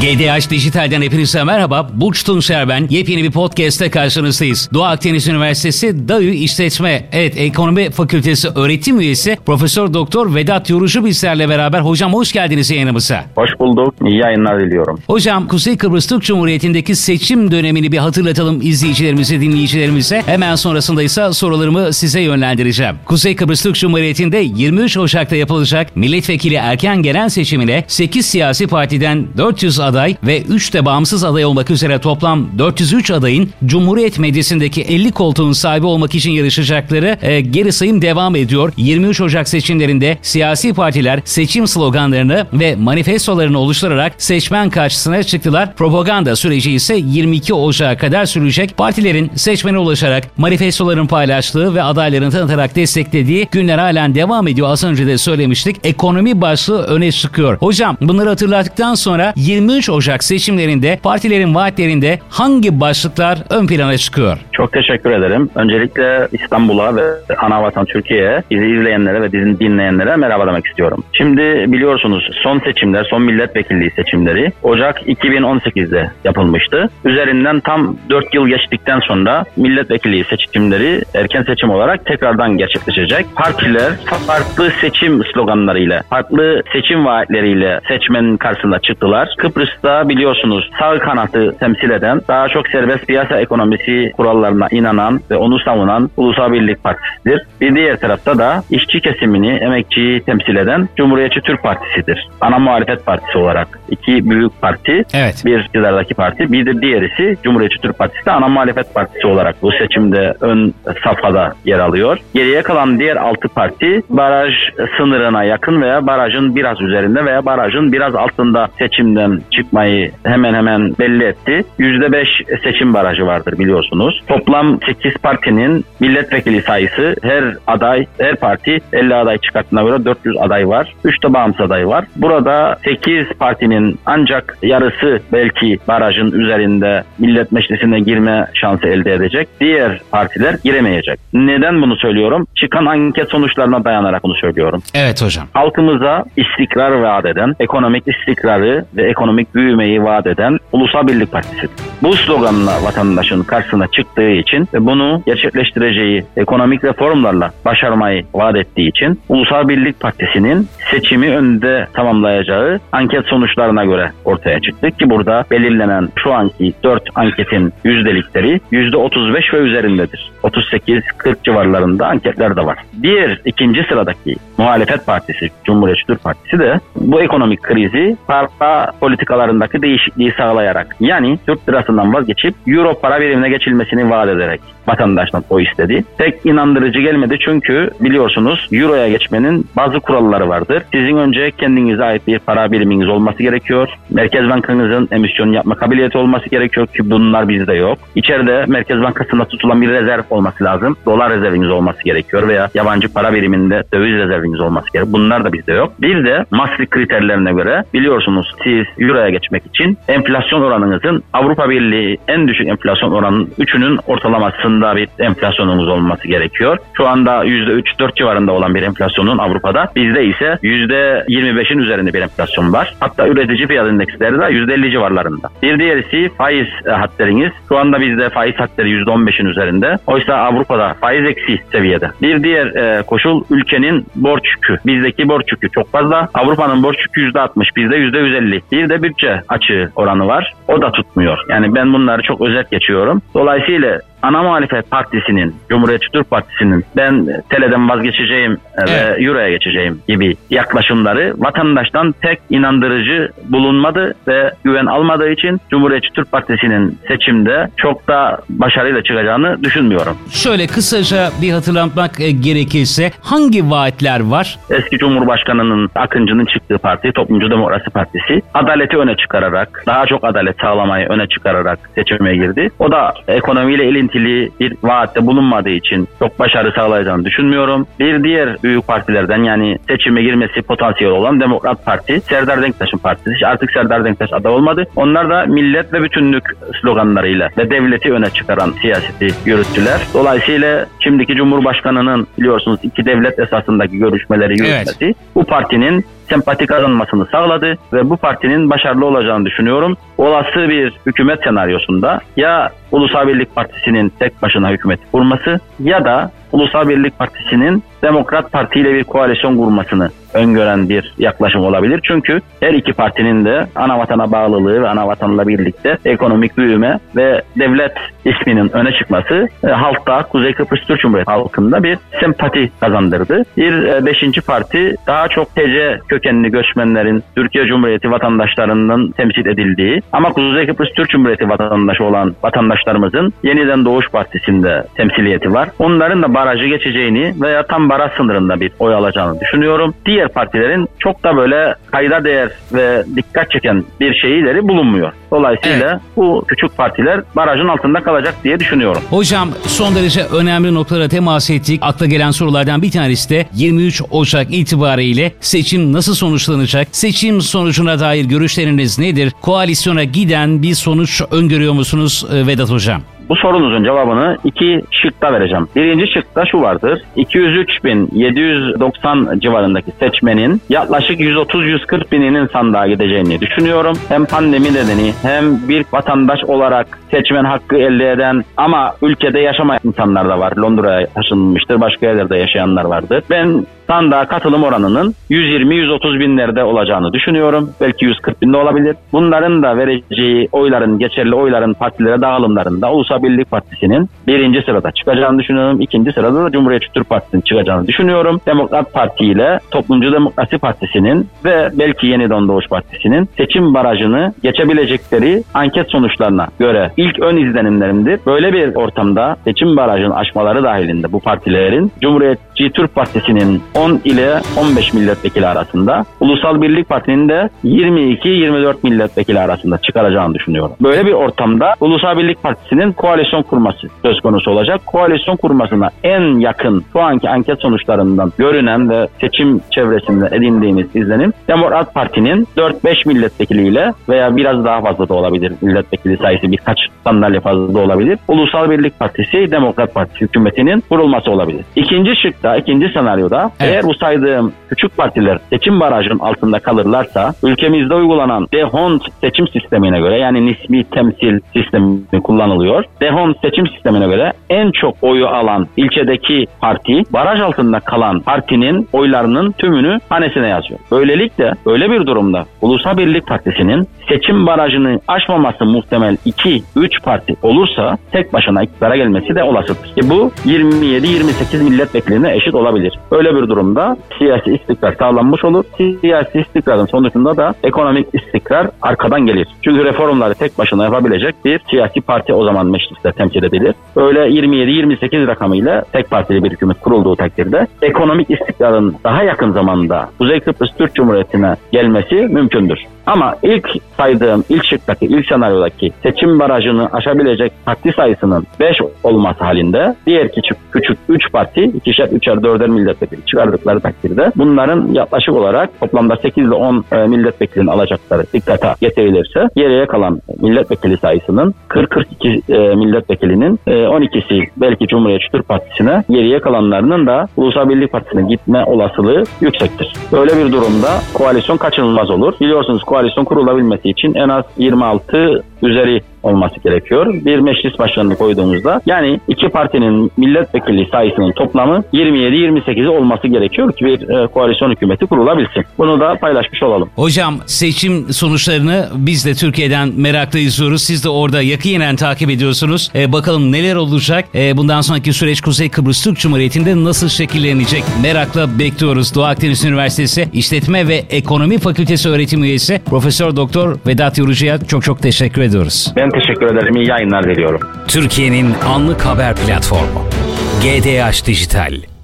GDH Dijital'den hepinize merhaba. Burç Tunçer ben. Yepyeni bir podcast'te karşınızdayız. Doğu Akdeniz Üniversitesi DAÜ İşletme, evet Ekonomi Fakültesi öğretim üyesi Profesör Doktor Vedat Yorucu bizlerle beraber. Hocam hoş geldiniz yayınımıza. Hoş bulduk. İyi yayınlar diliyorum. Hocam Kuzey Kıbrıs Türk Cumhuriyeti'ndeki seçim dönemini bir hatırlatalım izleyicilerimize, dinleyicilerimize. Hemen sonrasında ise sorularımı size yönlendireceğim. Kuzey Kıbrıs Türk Cumhuriyeti'nde 23 Ocak'ta yapılacak milletvekili erken genel seçimine 8 siyasi partiden 400 aday ve 3 de bağımsız aday olmak üzere toplam 403 adayın Cumhuriyet Meclisi'ndeki 50 koltuğun sahibi olmak için yarışacakları e, geri sayım devam ediyor. 23 Ocak seçimlerinde siyasi partiler seçim sloganlarını ve manifestolarını oluşturarak seçmen karşısına çıktılar. Propaganda süreci ise 22 Ocak'a kadar sürecek. Partilerin seçmene ulaşarak manifestoların paylaştığı ve adayların tanıtarak desteklediği günler halen devam ediyor. Az önce de söylemiştik. Ekonomi başlığı öne çıkıyor. Hocam bunları hatırlattıktan sonra 23 Ocak seçimlerinde partilerin vaatlerinde hangi başlıklar ön plana çıkıyor? Çok teşekkür ederim. Öncelikle İstanbul'a ve Anavatan Türkiye'ye, bizi izleyenlere ve bizi dinleyenlere merhaba demek istiyorum. Şimdi biliyorsunuz son seçimler, son milletvekilliği seçimleri Ocak 2018'de yapılmıştı. Üzerinden tam 4 yıl geçtikten sonra milletvekilliği seçimleri erken seçim olarak tekrardan gerçekleşecek. Partiler farklı seçim sloganlarıyla, farklı seçim vaatleriyle seçmenin karşısında çıktılar. Kıbrıs'ta biliyorsunuz sağ kanatı temsil eden, daha çok serbest piyasa ekonomisi kurallarına inanan ve onu savunan Ulusal Birlik Partisi'dir. Bir diğer tarafta da işçi kesimini, emekçiyi temsil eden Cumhuriyetçi Türk Partisi'dir. Ana muhalefet partisi olarak iki büyük parti, Evet. bir iktidardaki parti, bir de diğerisi Cumhuriyetçi Türk Partisi de ana muhalefet partisi olarak bu seçimde ön safhada yer alıyor. Geriye kalan diğer altı parti baraj sınırına yakın veya barajın biraz üzerinde veya barajın biraz altında seçimden çıkmayı hemen hemen belli etti. %5 seçim barajı vardır biliyorsunuz. Toplam 8 partinin milletvekili sayısı her aday, her parti 50 aday çıkarttığına göre 400 aday var. 3 de bağımsız aday var. Burada 8 partinin ancak yarısı belki barajın üzerinde millet meclisine girme şansı elde edecek. Diğer partiler giremeyecek. Neden bunu söylüyorum? Çıkan anket sonuçlarına dayanarak bunu söylüyorum Evet hocam. halkımıza istikrar vaat eden, ekonomik istikrarı ve ekonomik büyümeyi vaat eden Ulusal Birlik Partisi. Bu sloganla vatandaşın karşısına çıktığı için ve bunu gerçekleştireceği ekonomik reformlarla başarmayı vaat ettiği için Ulusal Birlik Partisi'nin seçimi önde tamamlayacağı anket sonuçlarına göre ortaya çıktı ki burada belirlenen şu anki 4 anketin yüzdelikleri %35 ve üzerindedir. 38-40 civarlarında anketler de var. Diğer ikinci sıradaki muhalefet partisi, Cumhuriyetçi Türk Partisi de bu ekonomik krizi para politikalarındaki değişikliği sağlayarak yani Türk lirasından vazgeçip Euro para birimine geçilmesini vaat ederek vatandaştan o istedi. Pek inandırıcı gelmedi çünkü biliyorsunuz Euro'ya geçmenin bazı kuralları vardır. Sizin önce kendinize ait bir para biriminiz olması gerekiyor. Merkez Bankanızın emisyon yapma kabiliyeti olması gerekiyor ki bunlar bizde yok. İçeride Merkez Bankası'nda tutulan bir rezerv olması lazım. Dolar rezerviniz olması gerekiyor veya yabancı para biriminde döviz rezerviniz olması gerekiyor. Bunlar da bizde yok. Bir de Maastricht kriterlerine göre biliyorsunuz siz Euro'ya geçmek için enflasyon oranınızın Avrupa Birliği en düşük enflasyon oranının 3'ünün ortalamasında bir enflasyonunuz olması gerekiyor. Şu anda %3-4 civarında olan bir enflasyonun Avrupa'da bizde ise %25'in üzerinde bir enflasyon var. Hatta üretici fiyat endeksleri de %50 civarlarında. Bir diğerisi faiz e, hatlarınız. Şu anda bizde faiz hatları %15'in üzerinde. Oysa Avrupa'da faiz eksi seviyede. Bir diğer e, koşul ülkenin borç yükü. Bizdeki borç yükü çok fazla. Avrupa'nın borç yükü %60, bizde %150. Bir de bütçe açığı oranı var. O da tutmuyor. Yani ben bunları çok özet geçiyorum. Dolayısıyla ana muhalefet partisinin, Cumhuriyetçi Türk Partisi'nin ben TL'den vazgeçeceğim e, Evet. ve Euro'ya geçeceğim gibi yaklaşımları vatandaştan pek inandırıcı bulunmadı ve güven almadığı için Cumhuriyetçi Türk Partisi'nin seçimde çok da başarıyla çıkacağını düşünmüyorum. Şöyle kısaca bir hatırlatmak e, gerekirse hangi vaatler var? Eski Cumhurbaşkanı'nın Akıncı'nın çıktığı parti Toplumcu Demokrasi Partisi adaleti öne çıkararak daha çok adalet sağlamayı öne çıkararak seçime girdi. O da ekonomiyle ilintili bir vaatte bulunmadığı için çok başarı sağlayacağını düşünmüyorum. Bir diğer büyük partilerden yani seçime girmesi potansiyel olan Demokrat Parti Serdar Denktaş'ın partisi. Artık Serdar Denktaş aday olmadı. Onlar da millet ve bütünlük sloganlarıyla ve devleti öne çıkaran siyaseti yürüttüler. Dolayısıyla şimdiki Cumhurbaşkanı'nın biliyorsunuz iki devlet esasındaki görüşmeleri yürütmesi bu partinin sempati kazanmasını sağladı ve bu partinin başarılı olacağını düşünüyorum. Olası bir hükümet senaryosunda ya Ulusal Birlik Partisi'nin tek başına hükümet kurması ya da Ulusal Birlik Partisi'nin Demokrat Parti ile bir koalisyon kurmasını öngören bir yaklaşım olabilir. Çünkü her iki partinin de ana vatana bağlılığı ve ana vatanla birlikte ekonomik büyüme ve devlet isminin öne çıkması e, halkta Kuzey Kıbrıs Türk Cumhuriyeti halkında bir sempati kazandırdı. Bir e, beşinci parti daha çok TC kökenli göçmenlerin Türkiye Cumhuriyeti vatandaşlarının temsil edildiği ama Kuzey Kıbrıs Türk Cumhuriyeti vatandaşı olan vatandaşlarımızın yeniden Doğuş Partisi'nde temsiliyeti var. Onların da barajı geçeceğini veya tam baraj sınırında bir oy alacağını düşünüyorum. Diğer partilerin çok da böyle kayda değer ve dikkat çeken bir şeyleri bulunmuyor. Dolayısıyla evet. bu küçük partiler barajın altında kalacak diye düşünüyorum. Hocam son derece önemli noktalara temas ettik. Akla gelen sorulardan bir tanesi de 23 Ocak itibariyle seçim nasıl sonuçlanacak? Seçim sonucuna dair görüşleriniz nedir? Koalisyona giden bir sonuç öngörüyor musunuz e, Vedat Hocam? Bu sorunuzun cevabını iki şıkta vereceğim. Birinci şıkta şu vardır. 203.790 civarındaki seçmenin yaklaşık 130-140 bininin sandığa gideceğini düşünüyorum. Hem pandemi nedeni hem bir vatandaş olarak seçmen hakkı elde eden ama ülkede yaşamayan insanlar da var. Londra'ya taşınmıştır, başka yerlerde yaşayanlar vardır. Ben sandığa katılım oranının 120-130 binlerde olacağını düşünüyorum. Belki 140 binde olabilir. Bunların da vereceği oyların, geçerli oyların partilere dağılımlarında Ulusal Birlik Partisi'nin birinci sırada çıkacağını düşünüyorum. İkinci sırada da Cumhuriyetçi Türk Partisi'nin çıkacağını düşünüyorum. Demokrat Parti ile Toplumcu Demokrasi Partisi'nin ve belki Yeniden Doğuş Partisi'nin seçim barajını geçebilecekleri anket sonuçlarına göre ilk ön izlenimlerimdir. Böyle bir ortamda seçim barajını aşmaları dahilinde bu partilerin Cumhuriyetçi Türk Partisi'nin 10 ile 15 milletvekili arasında, Ulusal Birlik Parti'nin de 22-24 milletvekili arasında çıkaracağını düşünüyorum. Böyle bir ortamda Ulusal Birlik Partisi'nin koalisyon kurması söz konusu olacak. Koalisyon kurmasına en yakın şu anki anket sonuçlarından görünen ve seçim çevresinde edindiğimiz izlenim Demokrat Parti'nin 4-5 milletvekiliyle veya biraz daha fazla da olabilir milletvekili sayısı birkaç sandalye fazla da olabilir. Ulusal Birlik Partisi Demokrat Parti hükümetinin kurulması olabilir. İkinci şıkta, ikinci senaryoda evet. eğer bu saydığım küçük partiler seçim barajının altında kalırlarsa ülkemizde uygulanan Dehont seçim sistemine göre yani nisbi temsil sistemi kullanılıyor. Dehont seçim sistemine göre en çok oyu alan ilçedeki parti baraj altında kalan partinin oylarının tümünü hanesine yazıyor. Böylelikle öyle bir durumda Ulusal Birlik Partisi'nin seçim barajını aşmaması muhtemel 2-3 parti olursa tek başına iktidara gelmesi de olasıdır. E bu 27-28 milletvekiline eşit olabilir. Öyle bir durumda siyasi istikrar sağlanmış olur. Siyasi istikrarın sonucunda da ekonomik istikrar arkadan gelir. Çünkü reformları tek başına yapabilecek bir siyasi parti o zaman mecliste temsil edilir. Öyle 27-28 rakamıyla tek partili bir hükümet kurulduğu takdirde ekonomik istikrarın daha yakın zamanda Kuzey Kıbrıs Türk Cumhuriyeti'ne gelmesi mümkündür. Ama ilk saydığım ilk şıktaki, ilk senaryodaki seçim barajını aşabilecek parti sayısının 5 olması halinde diğer küçük küçük 3 parti ikişer, üçer, dörder milletvekili çıkardıkları takdirde bunların yaklaşık olarak toplamda 8 ile 10 e, milletvekilinin alacakları dikkate getirilirse geriye kalan milletvekili sayısının 40-42 e, milletvekilinin e, 12'si belki Cumhuriyetçi Türk Partisi'ne geriye kalanlarının da Ulusal Birlik Partisi'ne gitme olasılığı yüksektir. Böyle bir durumda koalisyon kaçınılmaz olur. Biliyorsunuz koalisyon kurulabilmesi için en az 26 üzeri olması gerekiyor. Bir meclis başkanını koyduğumuzda yani iki partinin milletvekili sayısının toplamı 27-28'i olması gerekiyor ki bir e, koalisyon hükümeti kurulabilsin. Bunu da paylaşmış olalım. Hocam seçim sonuçlarını biz de Türkiye'den merakla izliyoruz. Siz de orada yakinen takip ediyorsunuz. E, bakalım neler olacak? E, bundan sonraki süreç Kuzey Kıbrıs Türk Cumhuriyeti'nde nasıl şekillenecek? Merakla bekliyoruz. Doğu Akdeniz Üniversitesi İşletme ve Ekonomi Fakültesi öğretim üyesi Profesör Doktor Vedat Yorucu'ya çok çok teşekkür ediyoruz. Ben teşekkür ederim. İyi yayınlar diliyorum. Türkiye'nin anlık haber platformu GDH Dijital.